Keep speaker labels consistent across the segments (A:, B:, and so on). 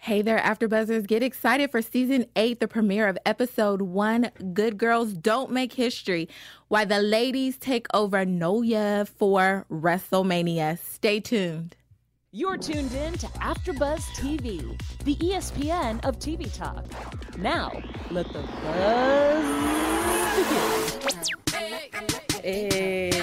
A: Hey there, AfterBuzzers! Get excited for season eight, the premiere of episode one. Good girls don't make history. Why the ladies take over NOLA for WrestleMania. Stay tuned.
B: You're tuned in to AfterBuzz TV, the ESPN of TV talk. Now, let the buzz begin.
A: Hey.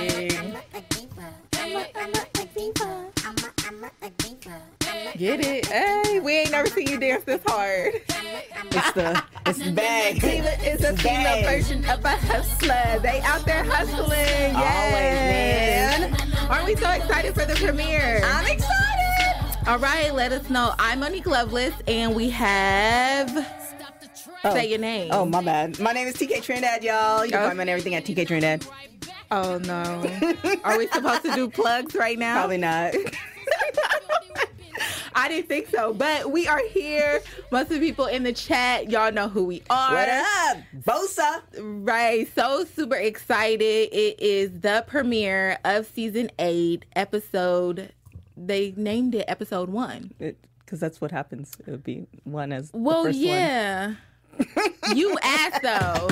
A: Get it? Hey, we ain't never seen you dance this hard.
C: It's the it's the bag.
A: Diva is a female version of a hustler. They out there hustling.
C: Always,
A: Yes. Aren't we so excited for the premiere?
C: I'm excited.
A: All right, let us know. I'm Monique Loveless, and we have. Oh. Say your name.
C: Oh my bad. My name is TK Trinidad, y'all. You can
A: Oh.
C: find me on everything at TK Trinidad.
A: Oh, no. Are we supposed to do plugs right now?
C: Probably not.
A: I didn't think so, but we are here. Most of the people in the chat, y'all know who we are.
C: what up, Bosa?
A: Right. So super excited. It is the premiere of season eight, episode. They named it episode one.
C: Because that's what happens. It would be one as the
A: Well,
C: first one.
A: yeah. you asked though.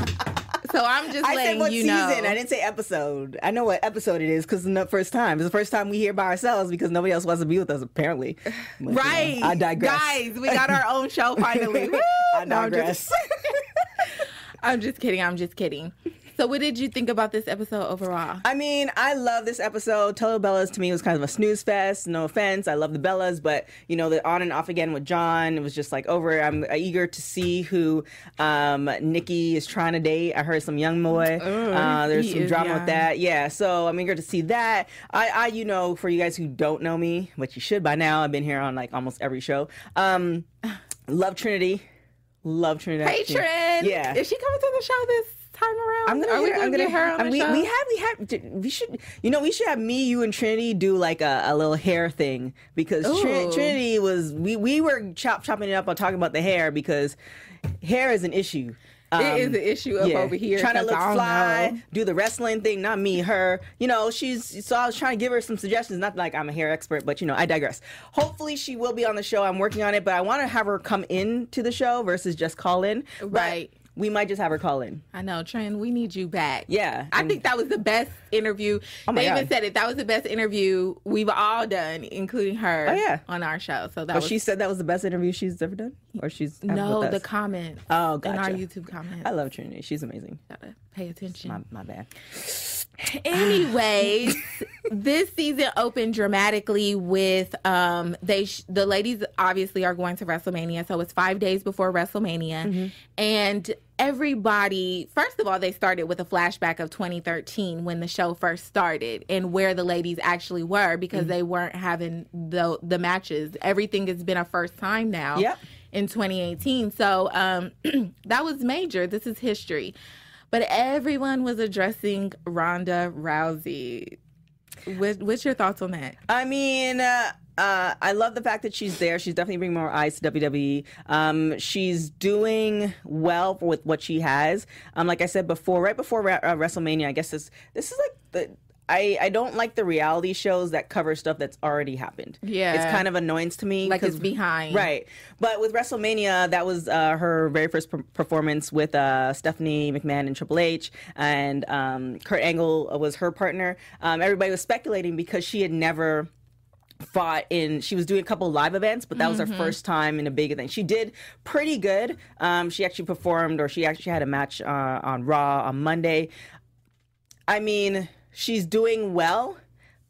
A: So I'm just
C: I
A: letting
C: said what
A: you
C: season.
A: know.
C: I didn't say episode. I know what episode it is because it's the first time. It's the first time we hear by ourselves because nobody else wants to be with us. Apparently, But, you know,
A: Right.
C: I digress.
A: Guys, we got our own show finally.
C: I
A: No, I'm just-
C: digress.
A: I'm just kidding. I'm just kidding. So, what did you think about this episode overall?
C: I mean, I love this episode. Total Bellas to me was kind of a snooze fest. No offense, I love the Bellas, but you know, the on and off again with John, it was just like over. I'm eager to see who um, Nikki is trying to date. I heard some young boy. uh, there's some drama
A: young.
C: with that. Yeah, so I'm eager to see that. I, I, you know, for you guys who don't know me, which you should by now, I've been here on like almost every show. Um, love Trinity. Love Trinity.
A: Hey, Trin.
C: Yeah.
A: Is she coming to the show this time around?
C: I'm gonna,
A: Are we gonna,
C: I'm gonna
A: get her on the
C: we,
A: show?
C: we have we have we should you know we should have me you and Trinity do like a, a little hair thing because
A: Ooh.
C: Trinity was we we were chop chopping it up on talking about the hair because hair is an issue.
A: it is um, an issue up over here.
C: Trying to look fly,
A: know.
C: do the wrestling thing, not me, her. You know, she's so I was trying to give her some suggestions. Not like I'm a hair expert, but you know, I digress. Hopefully, she will be on the show. I'm working on it, but I want to have her come in to the show versus just call in. But
A: Right.
C: We might just have her call in.
A: I know, Trin. We need you back.
C: Yeah,
A: I think that was the best interview.
C: Oh my
A: they even said it. That was the best interview we've all done, including her.
C: Oh, yeah.
A: on our show. So that
C: But
A: was
C: she said that was the best interview she's ever done, or she's
A: no the
C: comment.
A: Oh
C: Oh,
A: in our. YouTube comments.
C: I love Trinity. She's amazing.
A: Gotta pay attention.
C: My, my bad.
A: Anyways, this season opened dramatically with um they sh- the ladies obviously are going to WrestleMania, so it's 5 days before WrestleMania and everybody first of all they started with a flashback of 2013 when the show first started and where the ladies actually were because they weren't having the the matches. Everything has been a first time now
C: Yep.
A: in 2018. So um that was major. This is history. But everyone was addressing Ronda Rousey. What, what's your thoughts on that?
C: I mean, uh, uh, I love the fact that she's there. She's definitely bringing more eyes to WWE. Um, she's doing well with what she has. Um, like I said before, right before uh, WrestleMania, I guess this this is like the. I, I don't like the reality shows that cover stuff that's already happened.
A: Yeah.
C: It's kind of annoyance to me.
A: Like it's behind.
C: Right. But with WrestleMania, that was uh, her very first per- performance with uh, Stephanie McMahon and Triple H, and um, Kurt Angle was her partner. Um, everybody was speculating because she had never fought in she was doing a couple live events but that was her first time in a big event she did pretty good um, she actually performed or she actually had a match uh, on raw on monday i mean she's doing well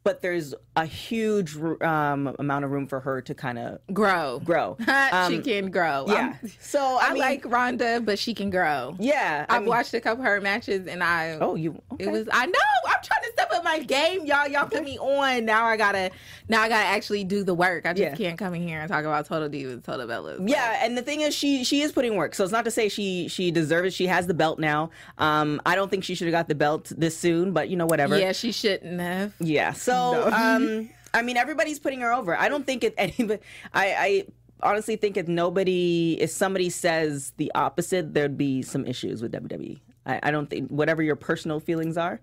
C: but there's a huge um, amount of room for her to kind of
A: Grow.
C: grow
A: she
C: Um,
A: can grow.
C: yeah
A: I'm-
C: so i,
A: I
C: mean,
A: like Ronda, but she can grow.
C: yeah I
A: I've
C: mean-
A: watched a couple of her matches and I
C: oh you
A: it was I know I'm trying to step up my game, y'all. Y'all put me on. Now I gotta now I gotta actually do the work. I just
C: Yeah.
A: can't come in here and talk about total divas, total bellas.
C: Yeah, and the thing is, she she is putting work. So it's not to say she she deserves it. She has the belt now. Um, I don't think she should have got the belt this soon, but you know whatever.
A: Yeah, she shouldn't have.
C: Yeah. So
A: No.
C: um, Um, I mean, everybody's putting her over. I don't think it anybody. I I honestly think if nobody, if somebody says the opposite, there'd be some issues with WWE. I, I don't think whatever your personal feelings are.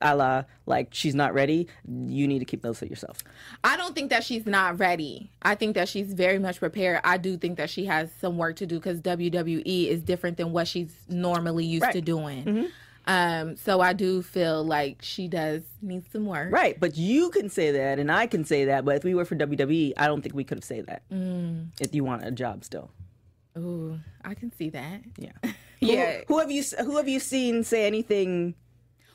C: a la like she's not ready, you need to keep those to yourself.
A: I don't think that she's not ready. I think that she's very much prepared. I do think that she has some work to do because WWE is different than what she's normally used
C: Right.
A: to doing. Mm-hmm. Um, so I do feel like she does need some work.
C: Right, but you can say that, and I can say that. But if we were for WWE, I don't think we could have said that.
A: Mm.
C: If you want a job still,
A: Ooh, I can see that.
C: yeah,
A: Yeah.
C: Who, who have you Who have you seen say anything?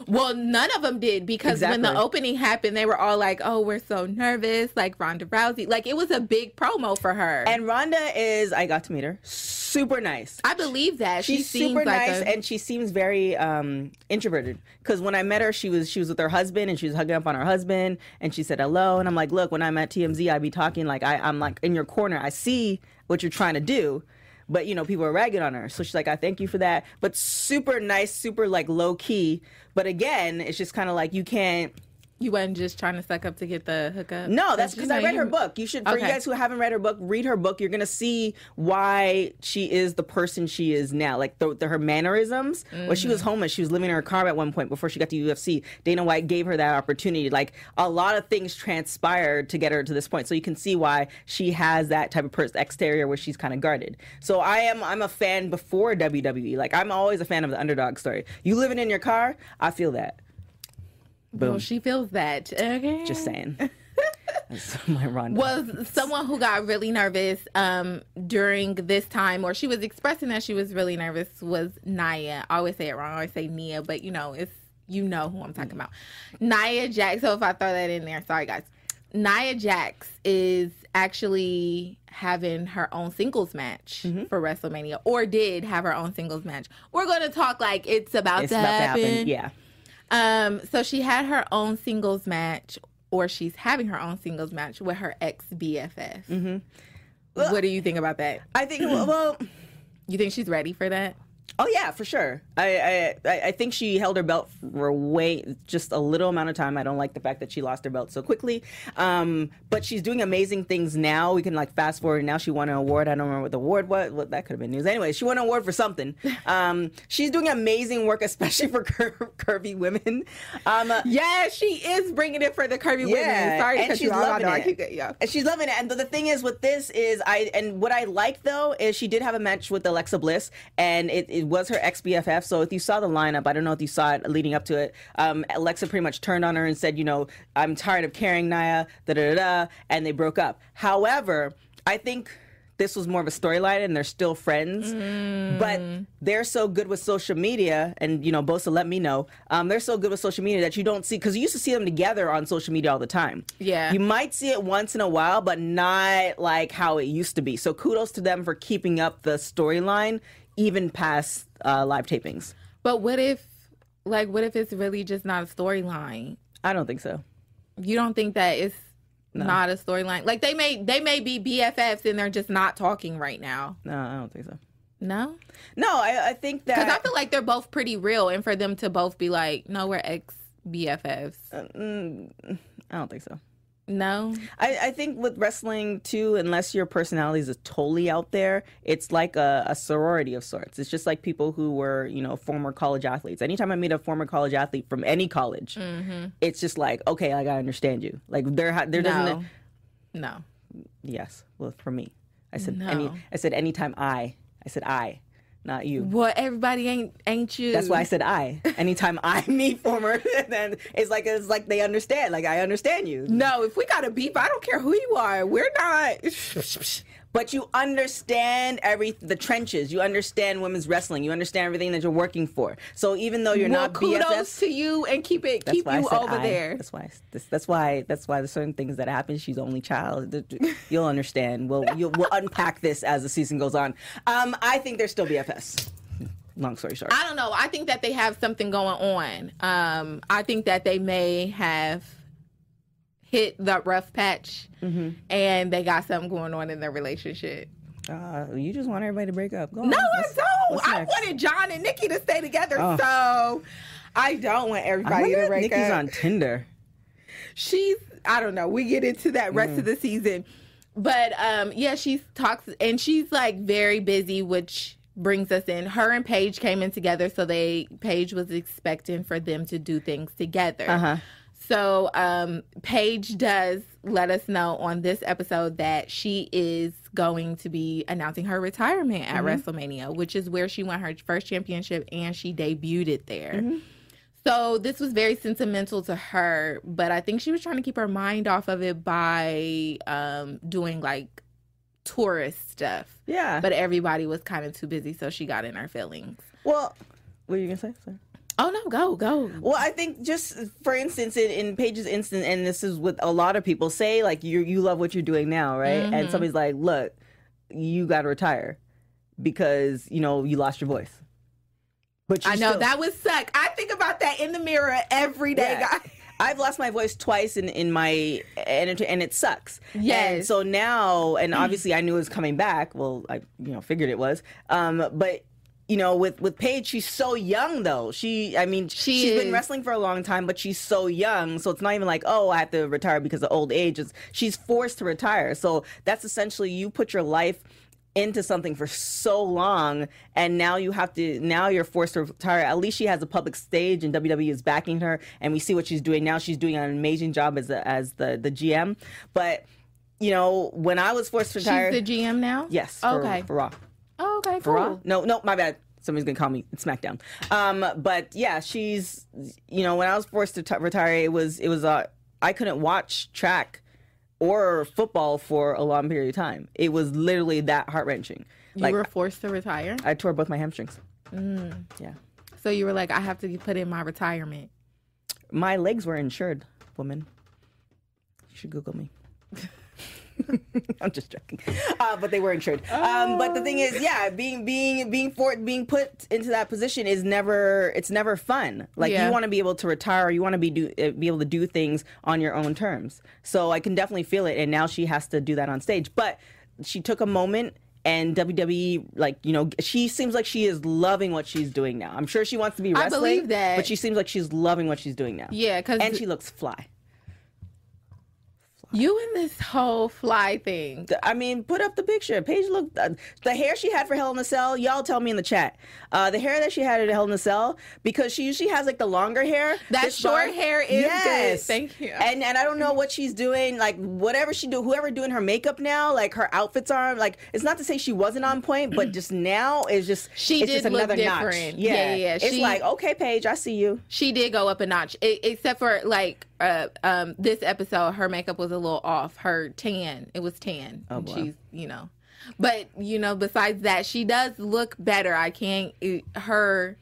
A: Well, none of them did because when the opening happened, they were all like, "Oh, we're so nervous." Like Ronda Rousey, like it was a big promo for her.
C: And Ronda is. I got to meet her. Super nice.
A: I believe that she
C: She's super
A: like
C: nice,
A: a,
C: and she seems very um, introverted. Because when I met her, she was she was with her husband, and she was hugging up on her husband, and she said hello, and I'm like, look, when I'm at TMZ, I be talking like I, I'm like in your corner. I see what you're trying to do, but you know people are ragging on her. So she's like, I thank you for that, but super nice, super like low key. But again, it's just kind of like you can't.
A: You wasn't just trying to suck up to get the hookup.
C: No, that's because I read
A: you-
C: her book. You should, for you guys who haven't read her book, read her book. You're gonna see why she is the person she is now. Like the, the her mannerisms. When she
A: Mm-hmm.
C: was homeless, she was living in her car at one point before she got to UFC. Dana White gave her that opportunity. Like a lot of things transpired to get her to this point. So you can see why she has that type of person exterior where she's kind of guarded. So I am I'm a fan before WWE. Like I'm always a fan of the underdog story. You living in your car, I feel that. Boom.
A: Well, she feels that. Okay.
C: Just saying.
A: Was someone who got really nervous um, during this time, or she was expressing that she was really nervous, was Naya. I always say it wrong. I always say Nia, but you know, it's you know who I'm talking about. Nia Jax. So if I throw that in there, sorry guys. Nia Jax is actually having her own singles match
C: Mm-hmm.
A: for WrestleMania, or did have her own singles match. We're going to talk like it's about,
C: it's
A: to,
C: about
A: happen.
C: to happen. Yeah.
A: Um, so she had her own singles match, or she's having her own singles match with her ex BFF. Mm-hmm. What do you think about that?
C: I think well,
A: You think she's ready for that?
C: Oh yeah, for sure. I, I I think she held her belt for way just a little amount of time. I don't like the fact that she lost her belt so quickly. Um, but she's doing amazing things now. We can like fast forward. Now she won an award. I don't remember what the award was. What that could have been news. Anyway, she won an award for something. Um, she's doing amazing work, especially for cur- curvy women. Um,
A: Yeah, she is bringing it for the curvy women.
C: Yeah,
A: Sorry
C: and she's loving it.
A: keep yeah.
C: And she's loving it. And the, the thing is with this is I and what I like though is she did have a match with Alexa Bliss and it, it was her ex BFF. So if you saw the lineup, I don't know if you saw it leading up to it. Um, Alexa pretty much turned on her and said, you know, I'm tired of carrying Naya, da da da, da and they broke up. However, I think. This was more of a storyline, and they're still friends. But they're so good with social media, and you know, Bosa let me know. Um, they're so good with social media that you don't see because you used to see them together on social media all the time.
A: Yeah.
C: you might see it once in a while, but not like how it used to be. So kudos to them for keeping up the storyline even past uh, live tapings.
A: But what if, like, what if it's really just not a storyline?
C: I don't think so.
A: You don't think that it's not a storyline? Like they may they may be BFFs and they're just not talking right now.
C: No, I don't think so.
A: No,
C: No, I, I think that
A: because I feel like they're both pretty real, and for them to both be like, no, we're ex BFFs.
C: I don't think so.
A: No,
C: I, I think with wrestling too, unless your personality is totally out there, it's like a, a sorority of sorts. It's just like people who were, you know, former college athletes. Anytime I meet a former college athlete from any college, mm-hmm. it's just like, okay, like I understand you. Like there, ha- there
A: no,
C: doesn't.
A: no.
C: Yes, well, for me, I said any. I said anytime I. I said I, not you.
A: Well, everybody ain't ain't you.
C: That's why I said I. Anytime I meet former, then it's like it's like they understand. Like I understand you.
A: No, if we got a beef, I don't care who you are. We're not.
C: But you understand every the trenches. You understand women's wrestling. You understand everything that you're working for. So even though you're
A: well,
C: not
A: kudos
C: BFFs,
A: to you and keep it keep
C: why I
A: you
C: said
A: over
C: I.
A: there.
C: That's why. That's, that's why. That's why there's certain things that happen. She's only child. You'll understand. We'll you'll, we'll unpack this as the season goes on. Um, I think they're still BFFs. Long story short.
A: I don't know. I think that they have something going on. Um, I think that they may have hit the rough patch,
C: Mm-hmm.
A: and they got something going on in their relationship.
C: Uh, you just want everybody to break up. Go on.
A: No, I
C: What's-
A: don't. I wanted John and Nikki to stay together,
C: Oh.
A: so I don't want everybody to break
C: Nikki's
A: up.
C: on Tinder.
A: she's I don't know. We get into that rest
C: Mm.
A: of the season. But um yeah, she's talks and she's like very busy, which brings us in. Her and Paige came in together, so they Paige was expecting for them to do things together.
C: Uh-huh.
A: So um, Paige does let us know on this episode that she is going to be announcing her retirement at WrestleMania, which is where she won her first championship and she debuted it there. So this was very sentimental to her, but I think she was trying to keep her mind off of it by um, doing like tourist stuff.
C: Yeah.
A: But everybody was kind of too busy, so she got in her feelings.
C: well, what are you gonna say? Sorry.
A: Oh no, go go.
C: Well, I think just for instance, in, in Paige's instance, and this is what a lot of people say, like you you love what you're doing now, right?
A: Mm-hmm.
C: And somebody's like, look, you got to retire because you know you lost your voice. But
A: I know
C: still-
A: that would suck. I think about that in the mirror every day,
C: Yeah.
A: guys.
C: I've lost my voice twice in, in my and it, and it sucks.
A: Yes.
C: And so now, and obviously I knew it was coming back. Well, I you know figured it was. Um, but you know, with with Paige, she's so young though. She, I mean,
A: She
C: she's
A: is.
C: been wrestling for a long time, but she's so young. So it's not even like, oh, I have to retire because of old age. It's, she's forced to retire. So that's essentially you put your life into something for so long and now you have to now you're forced to retire at least she has a public stage and wwe is backing her and we see what she's doing now she's doing an amazing job as the, as the the gm but you know when i was forced to retire
A: She's the GM now.
C: yes for,
A: Okay.
C: for raw
A: Oh, okay.
C: for Raw?
A: Cool.
C: no no my bad somebody's gonna call me smackdown um but yeah she's you know when i was forced to t- retire it was it was uh i couldn't watch track or football for a long period of time it was literally that heart-wrenching
A: You
C: like
A: were forced to retire,
C: I tore both my hamstrings.
A: Mm.
C: Yeah.
A: so you were like, I have to put in my retirement.
C: My legs were insured, woman. You should Google me. I'm just joking, uh, but they were insured. Um, but the thing is, yeah, being being being for being put into that position is never it's never fun. Like
A: Yeah.
C: you want to be able to retire, you want to be do uh, be able to do things on your own terms. So I can definitely feel it, and now she has to do that on stage. But she took a moment. And WWE, like you know, she seems like she is loving what she's doing now. I'm sure she wants to be
A: I
C: wrestling,
A: believe that.
C: but she seems like she's loving what she's doing now.
A: Yeah, because
C: and she looks fly.
A: You and this whole fly thing.
C: I mean, put up the picture. Paige looked uh, the hair she had for Hell in a Cell. Y'all tell me in the chat. Uh, the hair that she had at Hell in a Cell because she usually has like the longer hair.
A: That short
C: bar-
A: hair is good. Thank you.
C: And and I don't know what she's doing. Like whatever she do, whoever doing her makeup now, like her outfits are like. It's not to say she wasn't on point, but just now is just
A: She
C: it's
A: did
C: just
A: look
C: another notch.
A: different.
C: Yeah,
A: Yeah, yeah, yeah.
C: It's
A: She-
C: like okay, Paige, I see you.
A: She did go up a notch, e- except for like uh, um, this episode. Her makeup was a little off. Her tan, it was tan.
C: Oh,
A: and
C: boy.
A: She's you know, but you know, besides that, she does look better. I can't it- her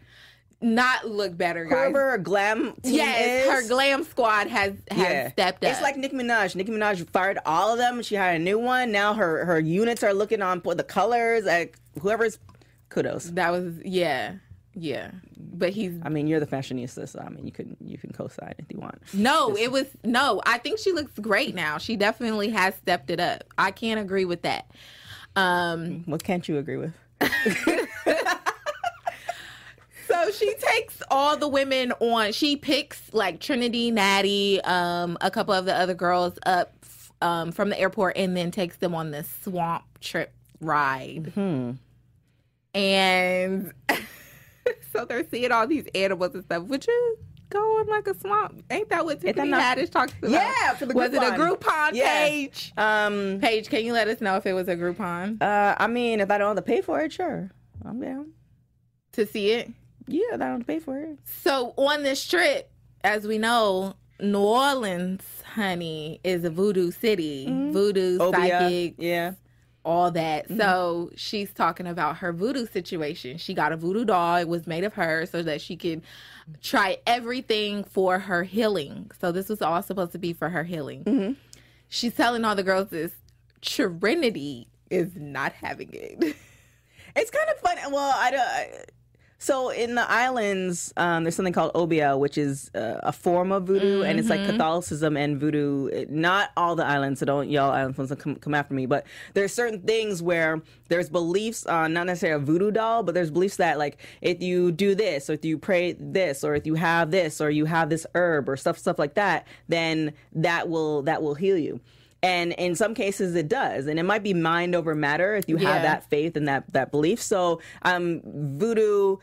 A: not look better, guys.
C: Whoever her glam team
A: yes,
C: is,
A: her glam squad has has stepped up.
C: It's like Nicki Minaj. Nicki Minaj fired all of them. She had a new one. Now her her units are looking on for the colors. Like whoever's kudos.
A: that was yeah, yeah. But he's
C: I mean, you're the fashionista, so I mean, you can you can co-sign if you want.
A: No, it was no. I think she looks great now. She definitely has stepped it up. I can't agree with that. Um,
C: What can't you agree with?
A: so she takes all the women on. She picks like Trinity, Natty, um, a couple of the other girls up um, from the airport, and then takes them on this swamp trip ride. Hmm. And so they're seeing all these animals and stuff. Would you go in like a swamp? Ain't that what Tiffany
C: not-
A: Haddish talks about?
C: Yeah, for the
A: was it a
C: Groupon. Yeah.
A: page?
C: Um,
A: Paige, can you let us know if it was a Groupon
C: uh, I mean, if I don't have to pay for it, sure, I'm down.
A: to see it?
C: Yeah, if I don't have to pay for it.
A: So on this trip, as we know, New Orleans, honey, is a voodoo city. Voodoo,
C: Obia,
A: psychic,
C: yeah.
A: All that. Mm-hmm. So she's talking about her voodoo situation. She got a voodoo doll. It was made of her so that she could try everything for her healing. So this was all supposed to be for her healing. Mm-hmm. She's telling all the girls this Trinity is not having it.
C: It's kind of fun. Well, I don't. So in the islands, um, there's something called obia, which is uh, a form of voodoo, and it's like Catholicism and voodoo. Not all the islands, so don't y'all islands ones come, come after me. But there's certain things where there's beliefs on not necessarily a voodoo doll, but there's beliefs that like if you do this, or if you pray this, or if you have this, or you have this herb or stuff stuff like that, then that will that will heal you. And in some cases it does, and it might be mind over matter if you
A: Yeah.
C: have that faith and that that belief. So, um, voodoo.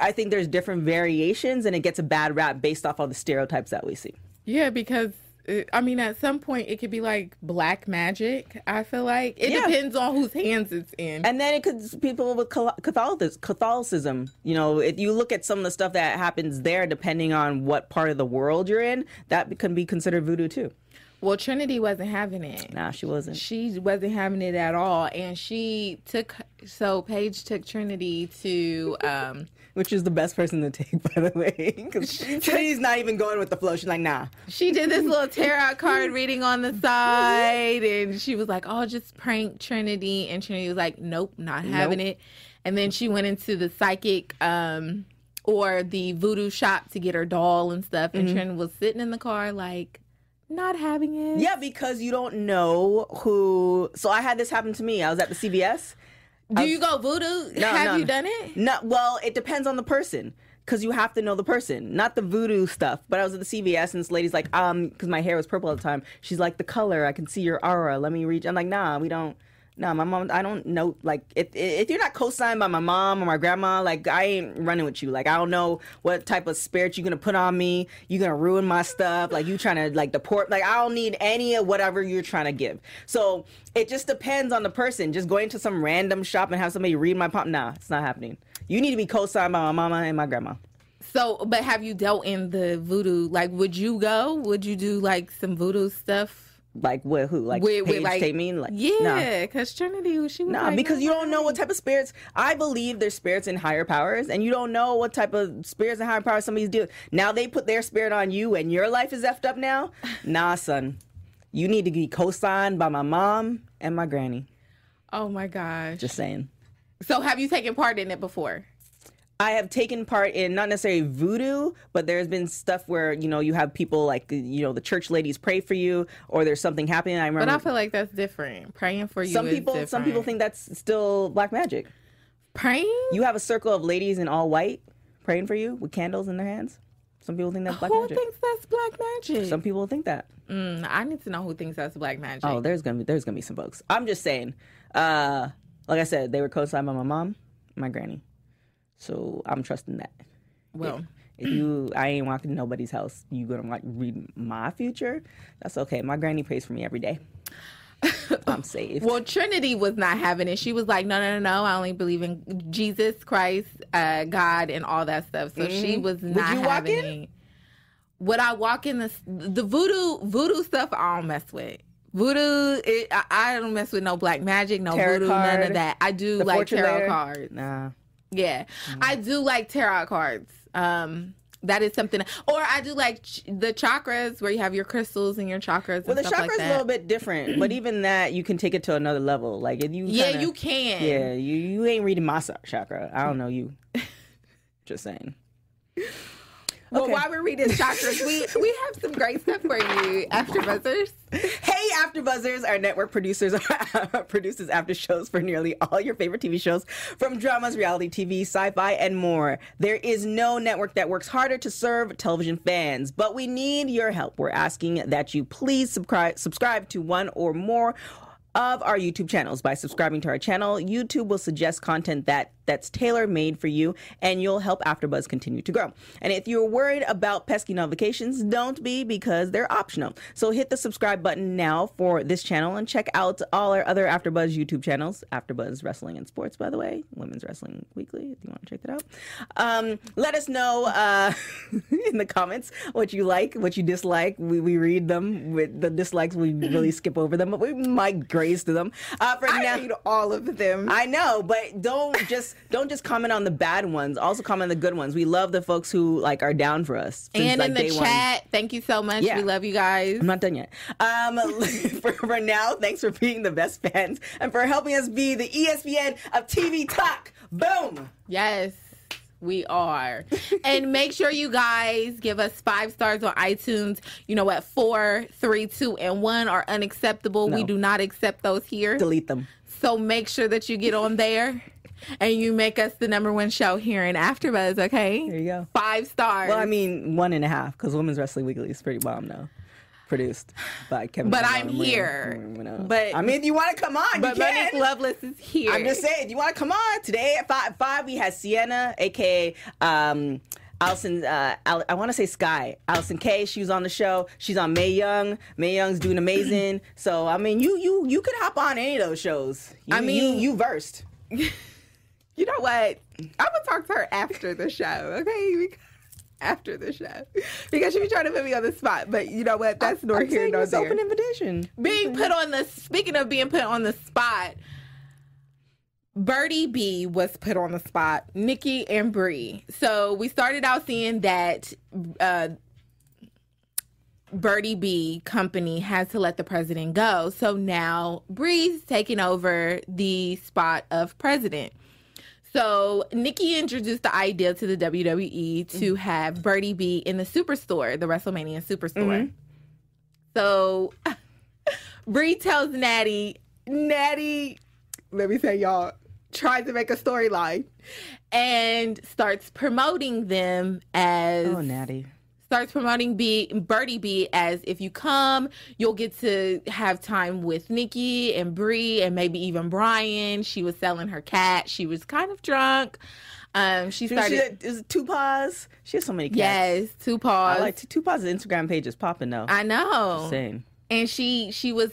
C: I think there's different variations, and it gets a bad rap based off all the stereotypes that we see.
A: Yeah, because uh, I mean, at some point it could be like black magic. I feel like it
C: Yeah.
A: depends on whose hands it's in.
C: And then it could people with Catholicism, Catholicism. You know, if you look at some of the stuff that happens there, depending on what part of the world you're in, that can be considered voodoo too.
A: Well, Trinity wasn't having it.
C: Nah, she wasn't.
A: She wasn't having it at all, and she took. So Paige took Trinity to. um
C: Which is the best person to take, by the way, because Trinity's not even going with the flow. She's like, nah.
A: She did this little tarot card reading on the side, and she was like, "Oh, just prank Trinity," and Trinity was like, "Nope, not having
C: Nope.
A: it." And then she went into the psychic. um or the voodoo shop to get her doll and stuff, and
C: Mm-hmm.
A: Trin was sitting in the car like, not having it.
C: Yeah, because you don't know who. So I had this happen to me. I was at the CVS.
A: Do you go voodoo?
C: No,
A: Have
C: no,
A: you
C: no.
A: done it?
C: No, well, it depends on the person because you have to know the person, not the voodoo stuff. But I was at the CVS and this lady's like, um, because my hair was purple at the time. She's like, the color, I can see your aura. Let me reach. I'm like, nah, we don't. No, my mom. I don't know. Like, if if you're not co-signed by my mom or my grandma, like, I ain't running with you. Like, I don't know what type of spirit you're gonna put on me. You're gonna ruin my stuff. Like, you trying to like deport. Like, I don't need any of whatever you're trying to give. So it just depends on the person. Just going to some random shop and have somebody read my palm. Nah, it's not happening. You need to be co-signed by my mama and my grandma.
A: So, but have you dealt in the voodoo? Like, would you go? Would you do like some voodoo stuff?
C: Like what? Who? Like
A: With- with,
C: Paige
A: like-
C: Tameen? Like.
A: Yeah, because Trinity, she was
C: Nah,
A: like,
C: because you don't know what type of spirits. I believe there's spirits in higher powers, and you don't know what type of spirits and higher powers somebody's dealing. Now they put their spirit on you, and your life is effed up now. Nah, son, you need to be co-signed by my mom and my granny.
A: Oh my gosh.
C: Just saying.
A: So, have you taken part in it before?
C: I have taken part in not necessarily voodoo, but there's been stuff where you know you have people like you know the church ladies pray for you, or there's something happening. I remember
A: But I feel like that's different. Praying for you.
C: some people some people think that's still black magic.
A: praying.
C: You have a circle of ladies in all white praying for you with candles in their hands. Some people think that's black
A: Who
C: magic.
A: Who thinks that's black magic?
C: Some people think that.
A: Mm, I need to know who thinks that's black magic.
C: Oh, there's gonna be there's gonna be some folks. I'm just saying. Uh, like I said, they were co-signed by my mom, my granny. So I'm trusting that.
A: well,
C: If you, I ain't walking to nobody's house. You gonna like read my future? That's okay. My granny prays for me every day. I'm safe.
A: well, Trinity was not having it. She was like, no, no, no, no. I only believe in Jesus Christ, uh, God, and all that stuff. So she was not
C: Mm-hmm. you walk in?
A: it. Would I walk in the the voodoo voodoo stuff? I don't mess with. Voodoo, it, I, I don't mess with no black magic, no
C: Tarot
A: voodoo, none of that. I do like tarot
C: layer?
A: cards.
C: Nah.
A: Yeah,
C: Mm-hmm.
A: I do like tarot cards. Um, that is something, or I do like ch- the chakras where you have your crystals and your chakras.
C: Well, the chakra's
A: like
C: a little bit different, but even that you can take it to another level. Like if you,
A: Yeah,
C: kinda-
A: you can.
C: Yeah, you you ain't reading my chakra. I don't know you. Just saying.
A: Well,
C: Okay.
A: while we're reading chakras, we we have some great stuff for you after buzzers.
C: Hey, AfterBuzzers! Our network producers produces after shows for nearly all your favorite TV shows, from dramas, reality TV, sci-fi, and more. There is no network that works harder to serve television fans, but we need your help. We're asking that you please subscribe subscribe to one or more of our YouTube channels. By subscribing to our channel, YouTube will suggest content that that's tailor made for you, and you'll help AfterBuzz continue to grow. And if you're worried about pesky notifications, don't be because they're optional. So hit the subscribe button now for this channel and check out all our other AfterBuzz YouTube channels. AfterBuzz Wrestling and Sports, by the way, Women's Wrestling Weekly. If you want to check that out, um, let us know uh, in the comments what you like, what you dislike. We, we read them. With the dislikes, we really skip over them, but we might graze to them. Uh, for now,
A: read all of them.
C: I know, but don't just don't just comment on the bad ones. Also comment on the good ones. We love the folks who like are down for us. since,
A: and
C: like,
A: in the
C: day one.
A: chat, thank you so much.
C: Yeah.
A: We love you guys.
C: I'm not done yet. Um, for, for now, thanks for being the best fans and for helping us be the ESPN of TV talk. Boom.
A: Yes, we are. and make sure you guys give us five stars on iTunes. You know what? Four, three, two, and one are unacceptable. We do not accept those here.
C: Delete them.
A: So make sure that you get on there and you make us the number one show here in AfterBuzz. Okay.
C: There you go.
A: Five stars.
C: Well, I mean, one and a half because Women's Wrestling Weekly is pretty bomb now. produced by Kevin.
A: But
C: Conroy
A: I'm here. But-
C: I mean, you want to come on,
A: But
C: you can.
A: Monique Loveless is here.
C: I'm just saying, you want to come on today at five, five we had Sienna, aka um, Allison. Uh, Al- I want to say Sky. Allysin Kay. She was on the show. She's on Mae Young. Mae Young's doing amazing. so I mean, you you you could hop on any of those shows. You,
A: I mean-
C: you you versed.
A: You know what? I'm gonna talk to her after the show, okay? Because- After the show, because she be trying to put me on the spot. But you know what? That's nor
C: I'm
A: here nor
C: it's
A: there.
C: open invitation.
A: being put on the speaking of being put on the spot Birdiebee was put on the spot, Nikki and Bree. So we started out seeing that uh, Birdiebee company has to let the president go. So now Bree's taking over the spot of president. So Nikki introduced the idea to the WWE to mm-hmm. have Birdiebee in the Superstore, the WrestleMania Superstore. Mm-hmm. So Bree tells Natty, Natty, let me say y'all, tries to make a storyline and starts promoting them as
C: Oh, Natty.
A: Starts promoting B Birdiebee as if you come, you'll get to have time with Nikki and Bree and maybe even Bryan. She was selling her cat. She was kind of drunk. Um, she started.
C: she, is it two paws? She has so many cats.
A: yes, two paws.
C: I like two paws. Instagram page is popping though.
A: I know.
C: Saying.
A: and she she was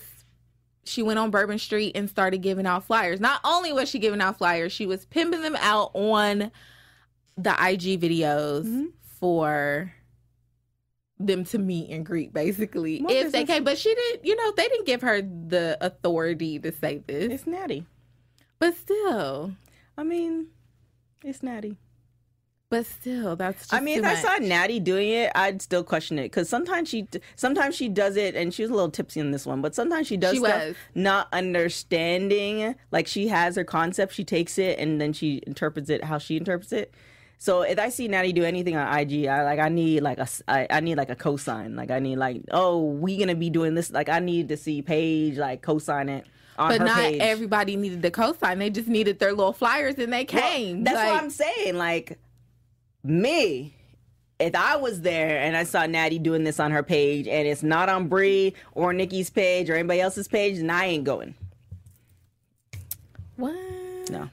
A: she went on Bourbon Street and started giving out flyers. Not only was she giving out flyers, she was pimping them out on the IG videos
C: Mm-hmm.
A: for them to meet and greet basically
C: More
A: if they came but she didn't you know they didn't give her the authority to say this
C: It's Natty.
A: but still
C: I mean, it's Natty.
A: but still that's just
C: I mean, if I saw Natty doing it, I'd still question it because sometimes she, sometimes she does it, and she was a little tipsy in this one, but sometimes she does
A: She
C: stuff
A: was.
C: not understanding. Like she has her concept, she takes it, and then she interprets it how she interprets it. So if I see Natty do anything on IG, I like I need like a I, I need like a cosign. Like I need like oh we gonna be doing this. Like I need to see Paige like cosign it on
A: but not
C: page.
A: everybody needed the cosign they just needed their little flyers and they
C: Well,
A: came
C: that's
A: Like,
C: what I'm saying. Like me, if I was there and I saw Natty doing this on her page and it's not on Bree or Nikki's page or anybody else's page, then I ain't going.
A: what
C: No,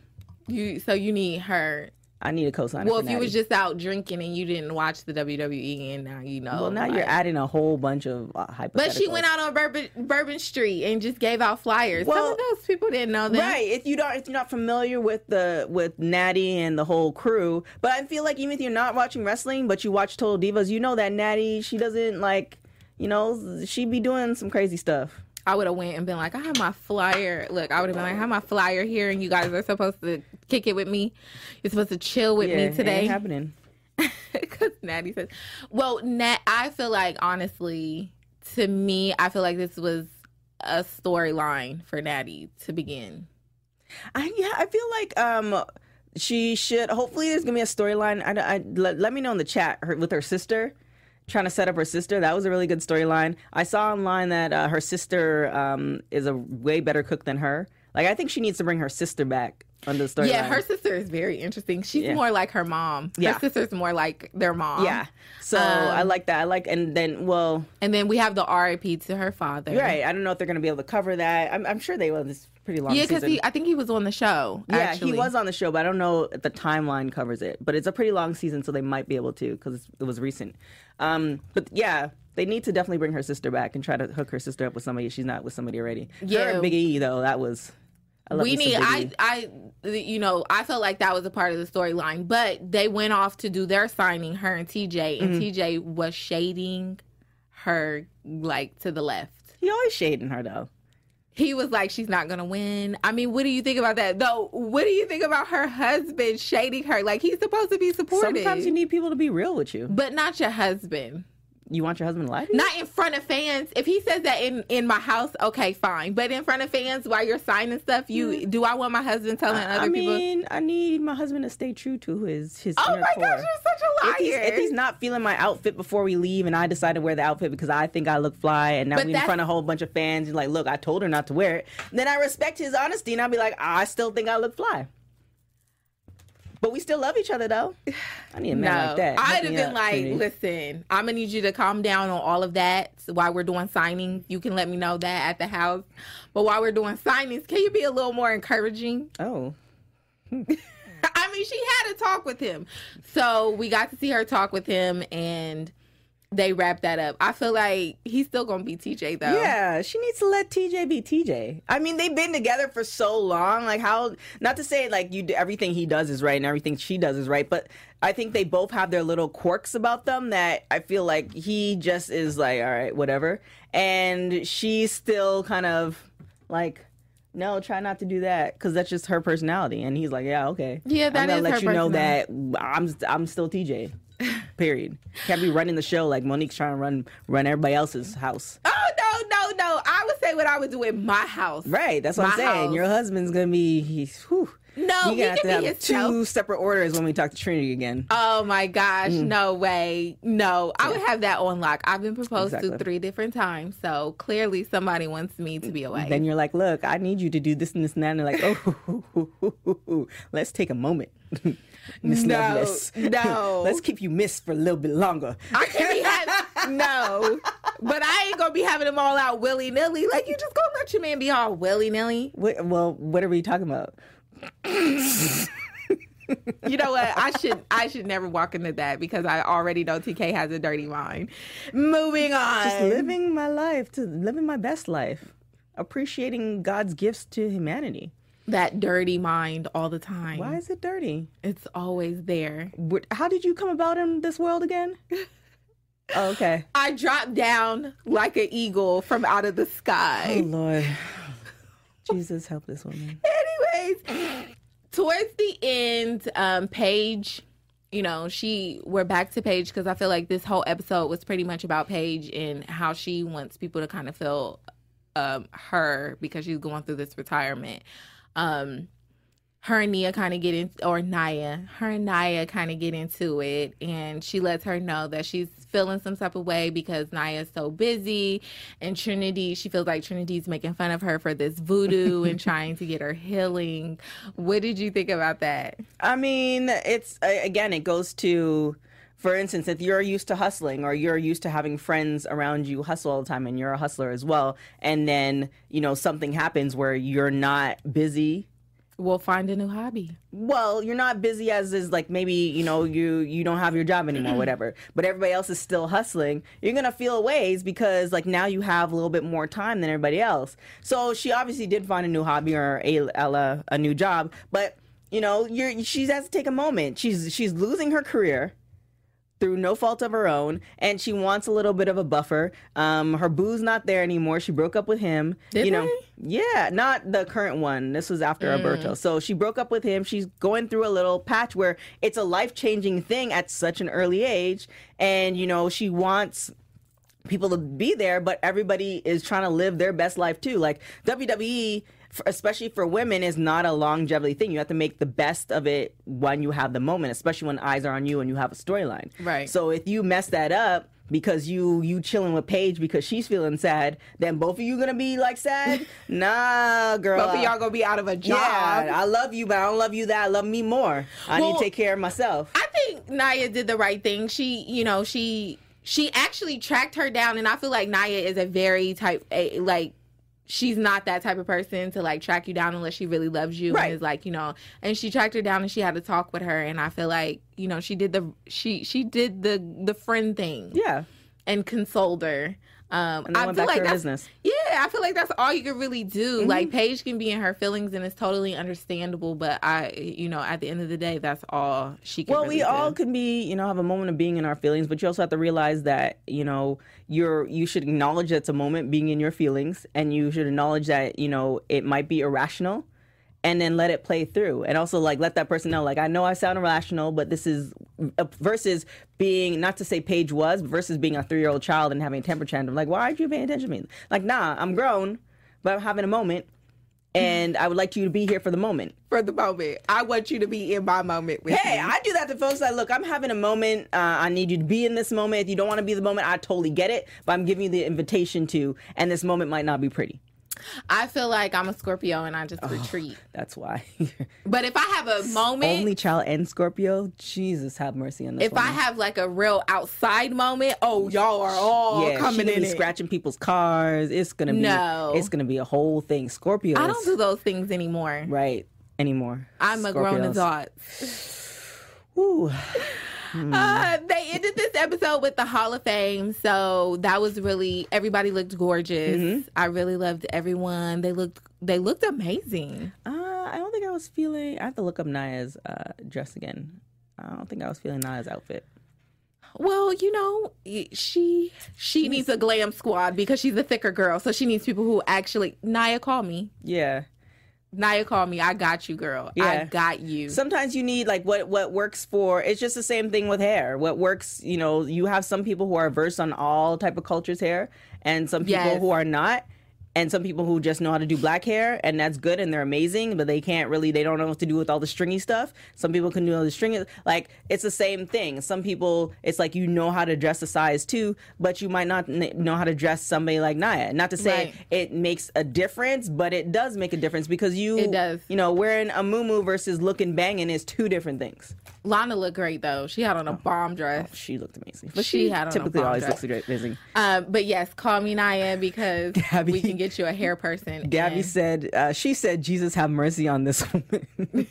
A: You so you need her.
C: I need a cosign.
A: Well, if you was just out drinking and you didn't watch the WWE, and now you know.
C: well, now you're adding a whole bunch of uh, hypotheticals.
A: But she went out on Bourbon, Bourbon Street and just gave out flyers. Some
C: Well,
A: of those people didn't know that.
C: Right. If you don't, if you're not familiar with the with Natty and the whole crew, but I feel like even if you're not watching wrestling, but you watch Total Divas, you know that Natty, she doesn't like, you know, she'd be doing some crazy stuff.
A: I would have went and been like, I have my flyer. Look, I would have been like, I have my flyer here, and you guys are supposed to kick it with me. You're supposed to chill with
C: yeah,
A: me today.
C: ain't happening.
A: Because Natty says, well, Nat, I feel like honestly, to me, I feel like this was a storyline for Natty to begin.
C: I, yeah, I feel like um she should. Hopefully, there's gonna be a storyline. I, I let, let me know in the chat her, with her sister, trying to set up her sister. That was a really good storyline. I saw online that uh, her sister um is a way better cook than her. Like, I think she needs to bring her sister back on the storyline.
A: Yeah, her sister is very interesting. She's
C: Yeah.
A: more like her mom. Her
C: Yeah.
A: sister's more like their mom.
C: Yeah. So
A: Um,
C: I like that. I like, and then well,
A: And then we have the RIP to her father.
C: right. I don't know if they're gonna be able to cover that. I'm, I'm sure they will. This is pretty long.
A: Yeah, because I think he was on the show.
C: Yeah,
A: actually.
C: he was on the show, but I don't know if the timeline covers it. But it's a pretty long season, so they might be able to because it was recent. Um, but yeah, they need to definitely bring her sister back and try to hook her sister up with somebody if she's not with somebody already.
A: Yeah.
C: her and Big E though, that was. I love
A: we need I. I you know I felt like that was a part of the storyline, but they went off to do their signing, her and TJ, and
C: Mm-hmm.
A: TJ was shading her like to the left.
C: He always shading her though.
A: He was like, "She's not gonna win." I mean, what do you think about that? Though, what do you think about her husband shading her? Like he's supposed to be supportive,
C: Sometimes you need people to be real with you.
A: but not your husband.
C: You want your husband to lie to you?
A: Not in front of fans. If he says that in in my house, okay, fine. But in front of fans while you're signing stuff, you do I want my husband telling other
C: Mm. I
A: people?
C: mean, I need my husband to stay true to his his.
A: Oh my
C: core.
A: gosh, you're such a liar.
C: If he's, if he's not feeling my outfit before we leave, and I decide to wear the outfit because I think I look fly, and now
A: But
C: we in front of a whole bunch of fans, and like, look, I told her not to wear it. Then I respect his honesty, and I'll be like, I still think I look fly. But we still love each other though. I need a man like that.
A: I'd have been like, listen, I'm gonna need you to calm down on all of that so while we're doing signings. You can let me know that at the house. But while we're doing signings, can you be a little more encouraging?
C: Oh,
A: I mean, she had a talk with him. So we got to see her talk with him and they wrap that up. I feel like he's still gonna be TJ though.
C: Yeah, she needs to let TJ be TJ. I mean, they've been together for so long. Like how? Not to say like you everything he does is right and everything she does is right, but I think they both have their little quirks about them that I feel like he just is like, all right, whatever, and she's still kind of like. No, try not to do that because that's just her personality. And he's like, "Yeah, okay.
A: Yeah, that
C: I'm gonna
A: is
C: let you know that I'm I'm still TJ. Period. Can't be running the show like Monique's trying to run run everybody else's house.
A: Oh no, no, no. I would say what I would do in my house.
C: Right, that's what I'm saying.
A: house.
C: Your husband's gonna be he's whew.
A: No,
C: you
A: he
C: have
A: can
C: to
A: be
C: have
A: himself.
C: two separate orders when we talk to Trinity again.
A: Oh my gosh, mm. no way. No, I would have that on lock. I've been proposed
C: Exactly.
A: to three different times, so clearly somebody wants me to be away.
C: then you're like, look, I need you to do this and this and that. And they're like, oh, let's take a moment, Miss
A: No,
C: Loveless.
A: no.
C: let's keep you missed for a little bit longer.
A: I can't be having no, but I ain't gonna be having them all out willy nilly. Like you just gonna let your man be all willy nilly.
C: Well, what are we talking about?
A: You know what? I should I should never walk into that because I already know TK has a dirty mind. Moving on.
C: Just living my life to living my best life, appreciating God's gifts to humanity.
A: That dirty mind all the time.
C: Why is it dirty?
A: It's always there.
C: How did you come about in this world again? Oh, okay.
A: I dropped down like an eagle from out of the sky. Oh.
C: Lord, Jesus help this woman.
A: Anyways, towards the end, um, Paige, you know, she we're back to Paige because I feel like this whole episode was pretty much about Paige and how she wants people to kind of feel um her because she's going through this retirement. Um her and Nia kind of get in, or Naya, her and Naya kind of get into it, and she lets her know that she's feeling some type of way because Naya's so busy, and Trinity, she feels like Trinity's making fun of her for this voodoo and trying to get her healing. What did you think about that?
C: I mean, it's again, it goes to, for instance, if you're used to hustling or you're used to having friends around you hustle all the time, and you're a hustler as well, and then you know something happens where you're not busy
A: We'll find a new hobby.
C: well you're not busy as is like maybe you know you you don't have your job anymore whatever but everybody else is still hustling you're gonna feel ways because like now you have a little bit more time than everybody else. So she obviously did find a new hobby or a a, a new job but you know you're she has to take a moment. She's she's losing her career through no fault of her own, and she wants a little bit of a buffer. Um, her boo's not there anymore. She broke up with him.
A: Did
C: you know,
A: they?
C: yeah, not the current one. This was after Alberto. So she broke up with him. She's going through a little patch where it's a life changing thing at such an early age, and you know she wants people to be there, but everybody is trying to live their best life too. Like WWE, f- especially for women, is not a longevity thing. You have to make the best of it when you have the moment, especially when eyes are on you and you have a storyline.
A: Right.
C: So if you mess that up because you you chilling with Paige because she's feeling sad, then both of you gonna be like sad. nah, girl.
A: Both of y'all gonna be out of a job.
C: Yeah, I love you, but I don't love you that. I love me more. I need to take care of myself.
A: I think Naya did the right thing. She, you know, she she actually tracked her down, and I feel like Naya is a very type a, like. She's not that type of person to like track you down unless she really loves you
C: Right.
A: and is like you know. And she tracked her down and she had to talk with her, and I feel like you know she did the she she did the the friend thing
C: yeah.
A: and consoled her. Um,
C: And then
A: I
C: went
A: feel
C: back
A: like that's
C: business.
A: yeah, I feel like that's all you can really do. Like Paige can be in her feelings and it's totally understandable, but I, you know, at the end of the day, that's all she can.
C: Well,
A: really
C: we
A: do.
C: all can be, you know, have a moment of being in our feelings, but you also have to realize that, you know, you're you should acknowledge that it's a moment being in your feelings, and you should acknowledge that, you know, it might be irrational, and then let it play through, and also like let that person know, like I know I sound irrational, but this is uh, versus being not to say Paige was, versus being a three year old child and having a temper tantrum. Like, why aren't you paying attention to me? Like, nah, I'm grown, but I'm having a moment, and I would like you to be here for the moment.
A: for the moment. I want you to be in my moment with
C: Hey,
A: me.
C: I do that to folks. Like, look, I'm having a moment. Uh, I need you to be in this moment. If you don't want to be the moment, I totally get it. But I'm giving you the invitation to, and this moment might not be pretty.
A: I feel like I'm a Scorpio and I just oh, retreat.
C: That's why.
A: But if I have a moment,
C: Only child and Scorpio. Jesus, have mercy on this.
A: if I have like a real outside moment, oh, y'all are all
C: yeah,
A: coming in.
C: scratching people's cars. It's gonna be
A: No.
C: It's gonna be a whole thing. Scorpio.
A: I don't do those things anymore.
C: right anymore.
A: I'm a grown adult.
C: Ooh.
A: Uh, they ended this episode with the Hall of Fame, so that was really everybody looked gorgeous.
C: Mm-hmm.
A: I really loved everyone. They looked they looked amazing.
C: Uh, I don't think I was feeling. I have to look up Naya's uh, dress again. I don't think I was feeling Naya's outfit.
A: Well, you know, she she needs a glam squad because she's a thicker girl, so she needs people who actually. Naya, call me.
C: Yeah.
A: Nia, call me. I got you, girl. I got you.
C: Sometimes you need like what what works for. It's just the same thing with hair. What works, you know, you have some people who are versed on all type of cultures hair, and some people
A: Yes.
C: who are not. And some people who just know how to do black hair, and that's good, and they're amazing, but they can't really, they don't know what to do with all the stringy stuff. Some people can do all the stringy, like it's the same thing. Some people, it's like you know how to dress a size two, but you might not know how to dress somebody like Nia. Not to say
A: Right.
C: it makes a difference, but it does make a difference because you,
A: It does.
C: you know, wearing a muumuu versus looking banging is two different things.
A: Lana looked great though. She had on a bomb dress.
C: She looked amazing.
A: But she had on a
C: typically always
A: dress.
C: looks great, amazing.
A: Um, but yes, call me Nia because we can get you a hair person.
C: Gabby
A: and-
C: said, uh, she said, Jesus have mercy on this woman.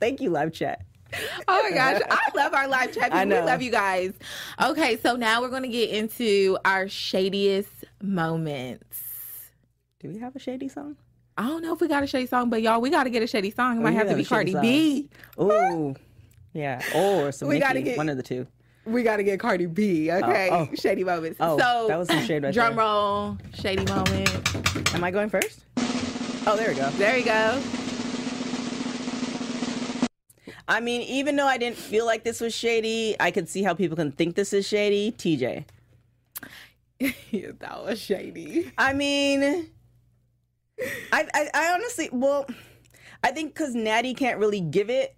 C: Thank you, live chat.
A: Oh my gosh, I love our live chat.
C: I
A: people. We love you guys. Okay, so now we're going to get into our shadiest moments.
C: Do we have a shady song?
A: I don't know if we got a shady song, but y'all, we got to get a shady song. It might
C: we
A: have to be Cardi B.
C: Oh, yeah. Or some
A: We
C: Nicki,
A: gotta get-
C: one of the two.
A: We got to get Cardi B. Okay,
C: oh.
A: shady moments.
C: Oh,
A: so
C: that was some shade right
A: drum
C: there.
A: roll, shady moment.
C: Am I going first? Oh, there we go.
A: There you go.
C: I mean, even though I didn't feel like this was shady, I could see how people can think this is shady. TJ.
A: that was shady.
C: I mean, I, I, I honestly, well, I think because Natty can't really give it.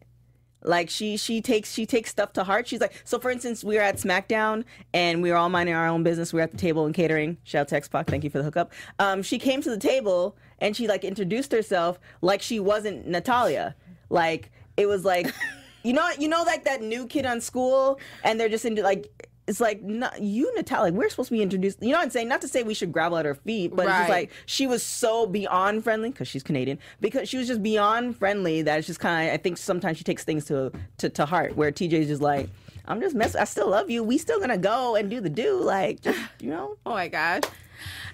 C: Like she, she takes, she takes stuff to heart. She's like, so for instance, we were at SmackDown and we were all minding our own business. We were at the table and catering. Shout out to X Pac, thank you for the hookup. Um, she came to the table and she like introduced herself like she wasn't Natalya. Like it was like, you know, you know, like that new kid on school, and they're just into like. It's like not, you, Natalya. We're supposed to be introduced. You know what I'm saying? Not to say we should gravel at her feet, but it's just like she was so beyond friendly because she's Canadian. Because she was just beyond friendly that it's just kind of. I think sometimes she takes things to to, to heart. Where TJ's just like, I'm just messing. I still love you. We still gonna go and do the do. Like, just you know.
A: Oh my gosh.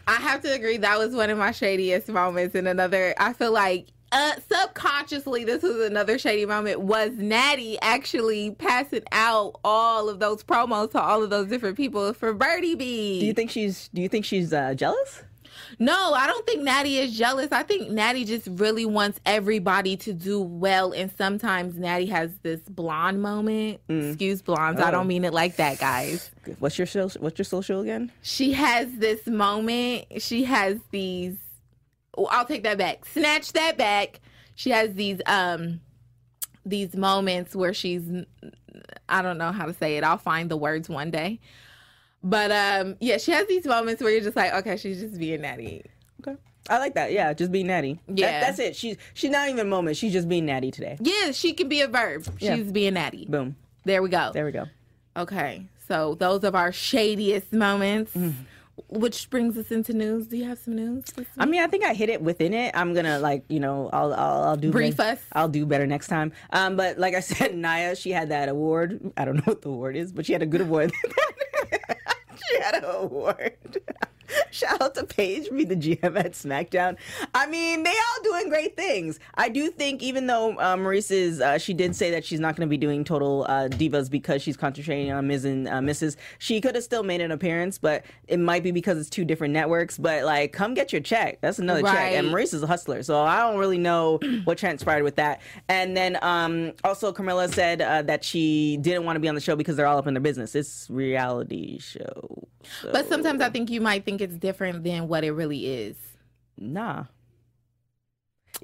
A: I have to agree that was one of my shadiest moments and another I feel like uh, subconsciously this was another shady moment was Natty actually passing out all of those promos to all of those different people for Birdiebee.
C: Do you think she's? Do you think she's uh, jealous?
A: No, I don't think Natty is jealous. I think Natty just really wants everybody to do well. And sometimes Natty has this blonde moment. Excuse blondes. I
C: Oh.
A: don't mean it like that, guys.
C: What's your social, What's your social again?
A: She has this moment. She has these. I'll take that back. Snatch that back. She has these um these moments where she's I don't know how to say it. I'll find the words one day. But um yeah, she has these moments where you're just like, okay, she's just being natty.
C: Okay. I like that. Yeah, just being natty. That-
A: Yeah.
C: that's it. She's she's not even a moment. She's just being natty today.
A: Yeah, she can be a verb. She's
C: Yeah.
A: being natty.
C: Boom.
A: There we go.
C: There we go.
A: Okay. So those of our shadiest moments.
C: Mm.
A: Which brings us into news. Do you have some news?
C: I mean, I think I hit it within it. I'm gonna like, you know, I'll I'll, I'll do
A: Brief
C: better-
A: us.
C: I'll do better next time. Um, but like I said, Nia, she had that award. I don't know what the award is, but she had a good award. she had an award. Shout out to Paige, be the GM at SmackDown. I mean, they all doing great things. I do think, even though uh, Maryse is, uh, she did say that she's not going to be doing Total uh, Divas because she's concentrating on Miz and uh, Mrs. She could have still made an appearance, but it might be because it's two different networks. But like, come get your check. That's another check. And
A: Right.
C: Maryse is a hustler, so I don't really know what transpired with that. And then um, also, Carmella said uh, that she didn't want to be on the show because they're all up in their business. It's reality show. So,
A: But sometimes I think you might think it's different than what it really is.
C: nah.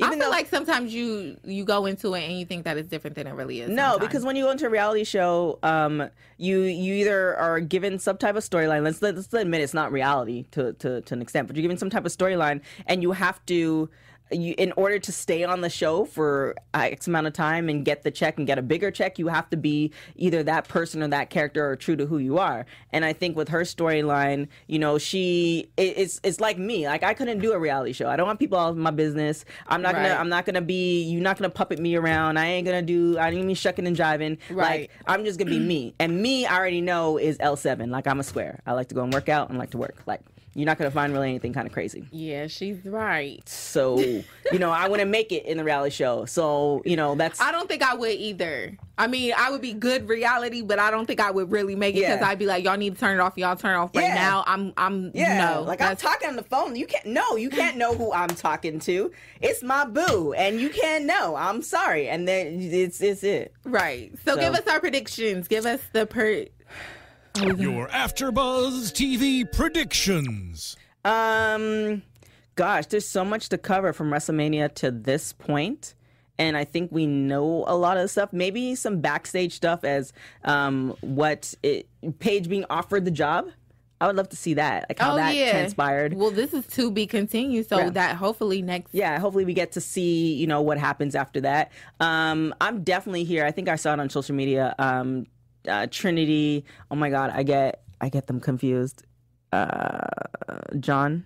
A: I feel like sometimes you you go into it and you think that it's different than it really is.
C: No,
A: sometimes.
C: because when you go into a reality show, um, you you either are given some type of storyline. Let's let's admit it's not reality to, to to an extent, but you're given some type of storyline, and you have to. You, in order to stay on the show for uh, X amount of time and get the check and get a bigger check, you have to be either that person or that character or true to who you are. And I think with her storyline, you know, she it, it's it's like me. Like I couldn't do a reality show. I don't want people all in my business. I'm not gonna I'm not gonna be you're not gonna puppet me around. I ain't gonna do I ain't gonna be shucking and jiving.
A: Right.
C: Like I'm just gonna be me. And me I already know is L seven. Like I'm a square. I like to go and work out and like to work. Like you're not gonna find really anything kind of crazy.
A: yeah, she's right.
C: So, you know, I wouldn't make it in the reality show. So, you know, that's
A: I don't think I would either. I mean, I would be good reality, but I don't think I would really make it because
C: Yeah.
A: I'd be like, y'all need to turn it off. Y'all turn it off right
C: Yeah.
A: now. I'm, I'm,
C: Yeah,
A: no.
C: like I'm talking on the phone. You can't no, you can't know who I'm talking to. It's my boo, and you can't know. I'm sorry, and then it's it's it.
A: right. So,
C: So-
A: give us our predictions. Give us the per.
D: Your AfterBuzz TV predictions.
C: Um, gosh, there's so much to cover from WrestleMania to this point, and I think we know a lot of stuff. Maybe some backstage stuff as um what it Paige being offered the job. I would love to see that, like how
A: oh
C: that
A: yeah,
C: transpired.
A: Well, this is to be continued, so
C: Yeah.
A: that hopefully next.
C: yeah, hopefully we get to see, you know, what happens after that. Um, I'm definitely here. I think I saw it on social media. Um, uh, Trinity. Oh my God, I get I get them confused. Uh, John.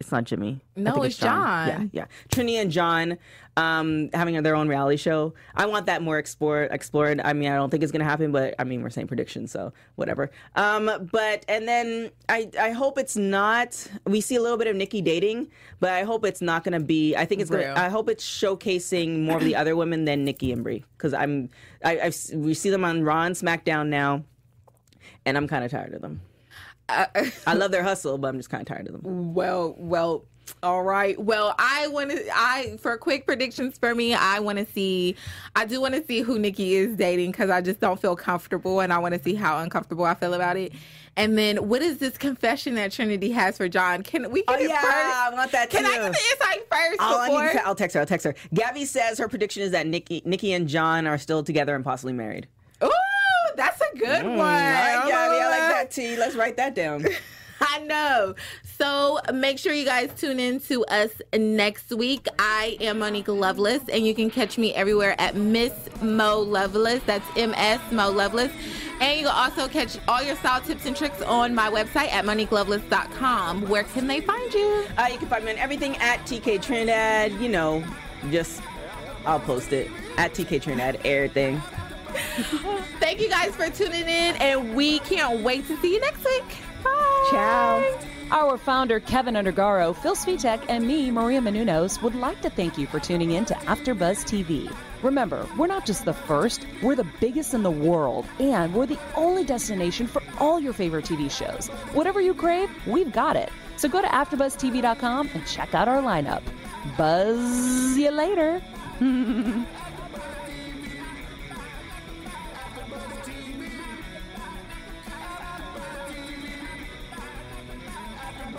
C: It's not Jimmy.
A: No,
C: think
A: it's John.
C: Yeah, yeah. Trinity and John um, having their own reality show. I want that more explored. Explored. I mean, I don't think it's gonna happen, but I mean, we're saying predictions, so whatever. Um, but and then I I hope it's not. We see a little bit of Nikki dating, but I hope it's not gonna be. I think it's gonna. I hope it's showcasing more of the other women than Nikki and Brie because I'm. I, I've we see them on Raw and SmackDown now, and I'm kind of tired of them. I love their hustle, but I'm just kind of tired of them.
A: Well, well, all right. Well, I want to. I for quick predictions for me, I want to see. I do want to see who Nikki is dating because I just don't feel comfortable, and I want to see how uncomfortable I feel about it. And then, what is this confession that Trinity has for John? Can we get
C: Oh, yeah,
A: first?
C: I want that
A: Can I
C: too.
A: get the insight first
C: I'll, I
A: before?
C: need to- I'll text her. I'll text her. Gabby says her prediction is that Nikki, Nikki and John are still together and possibly married.
A: Ooh, that's a good one.
C: All right, Gabby, I like that T. Let's write that down.
A: I know. So make sure you guys tune in to us next week. I am Monique Lovelace, and you can catch me everywhere at Miss Mo Lovelace. That's M S Mo Lovelace. And you can also catch all your style tips and tricks on my website at moniquelovelace.com. Where can they find you?
C: Uh, you can find me on everything at TK Trinidad. You know, just I'll post it at TK Trinidad. Everything.
A: Thank you guys for tuning in, and we can't wait to see you next week. Bye.
C: Ciao.
B: Our founder, Kevin Undergaro, Phil Svitek, and me, Maria Menounos, would like to thank you for tuning in to AfterBuzz TV. Remember, we're not just the first, we're the biggest in the world, and we're the only destination for all your favorite TV shows. Whatever you crave, we've got it. So go to AfterBuzzTV.com and check out our lineup. Buzz you later.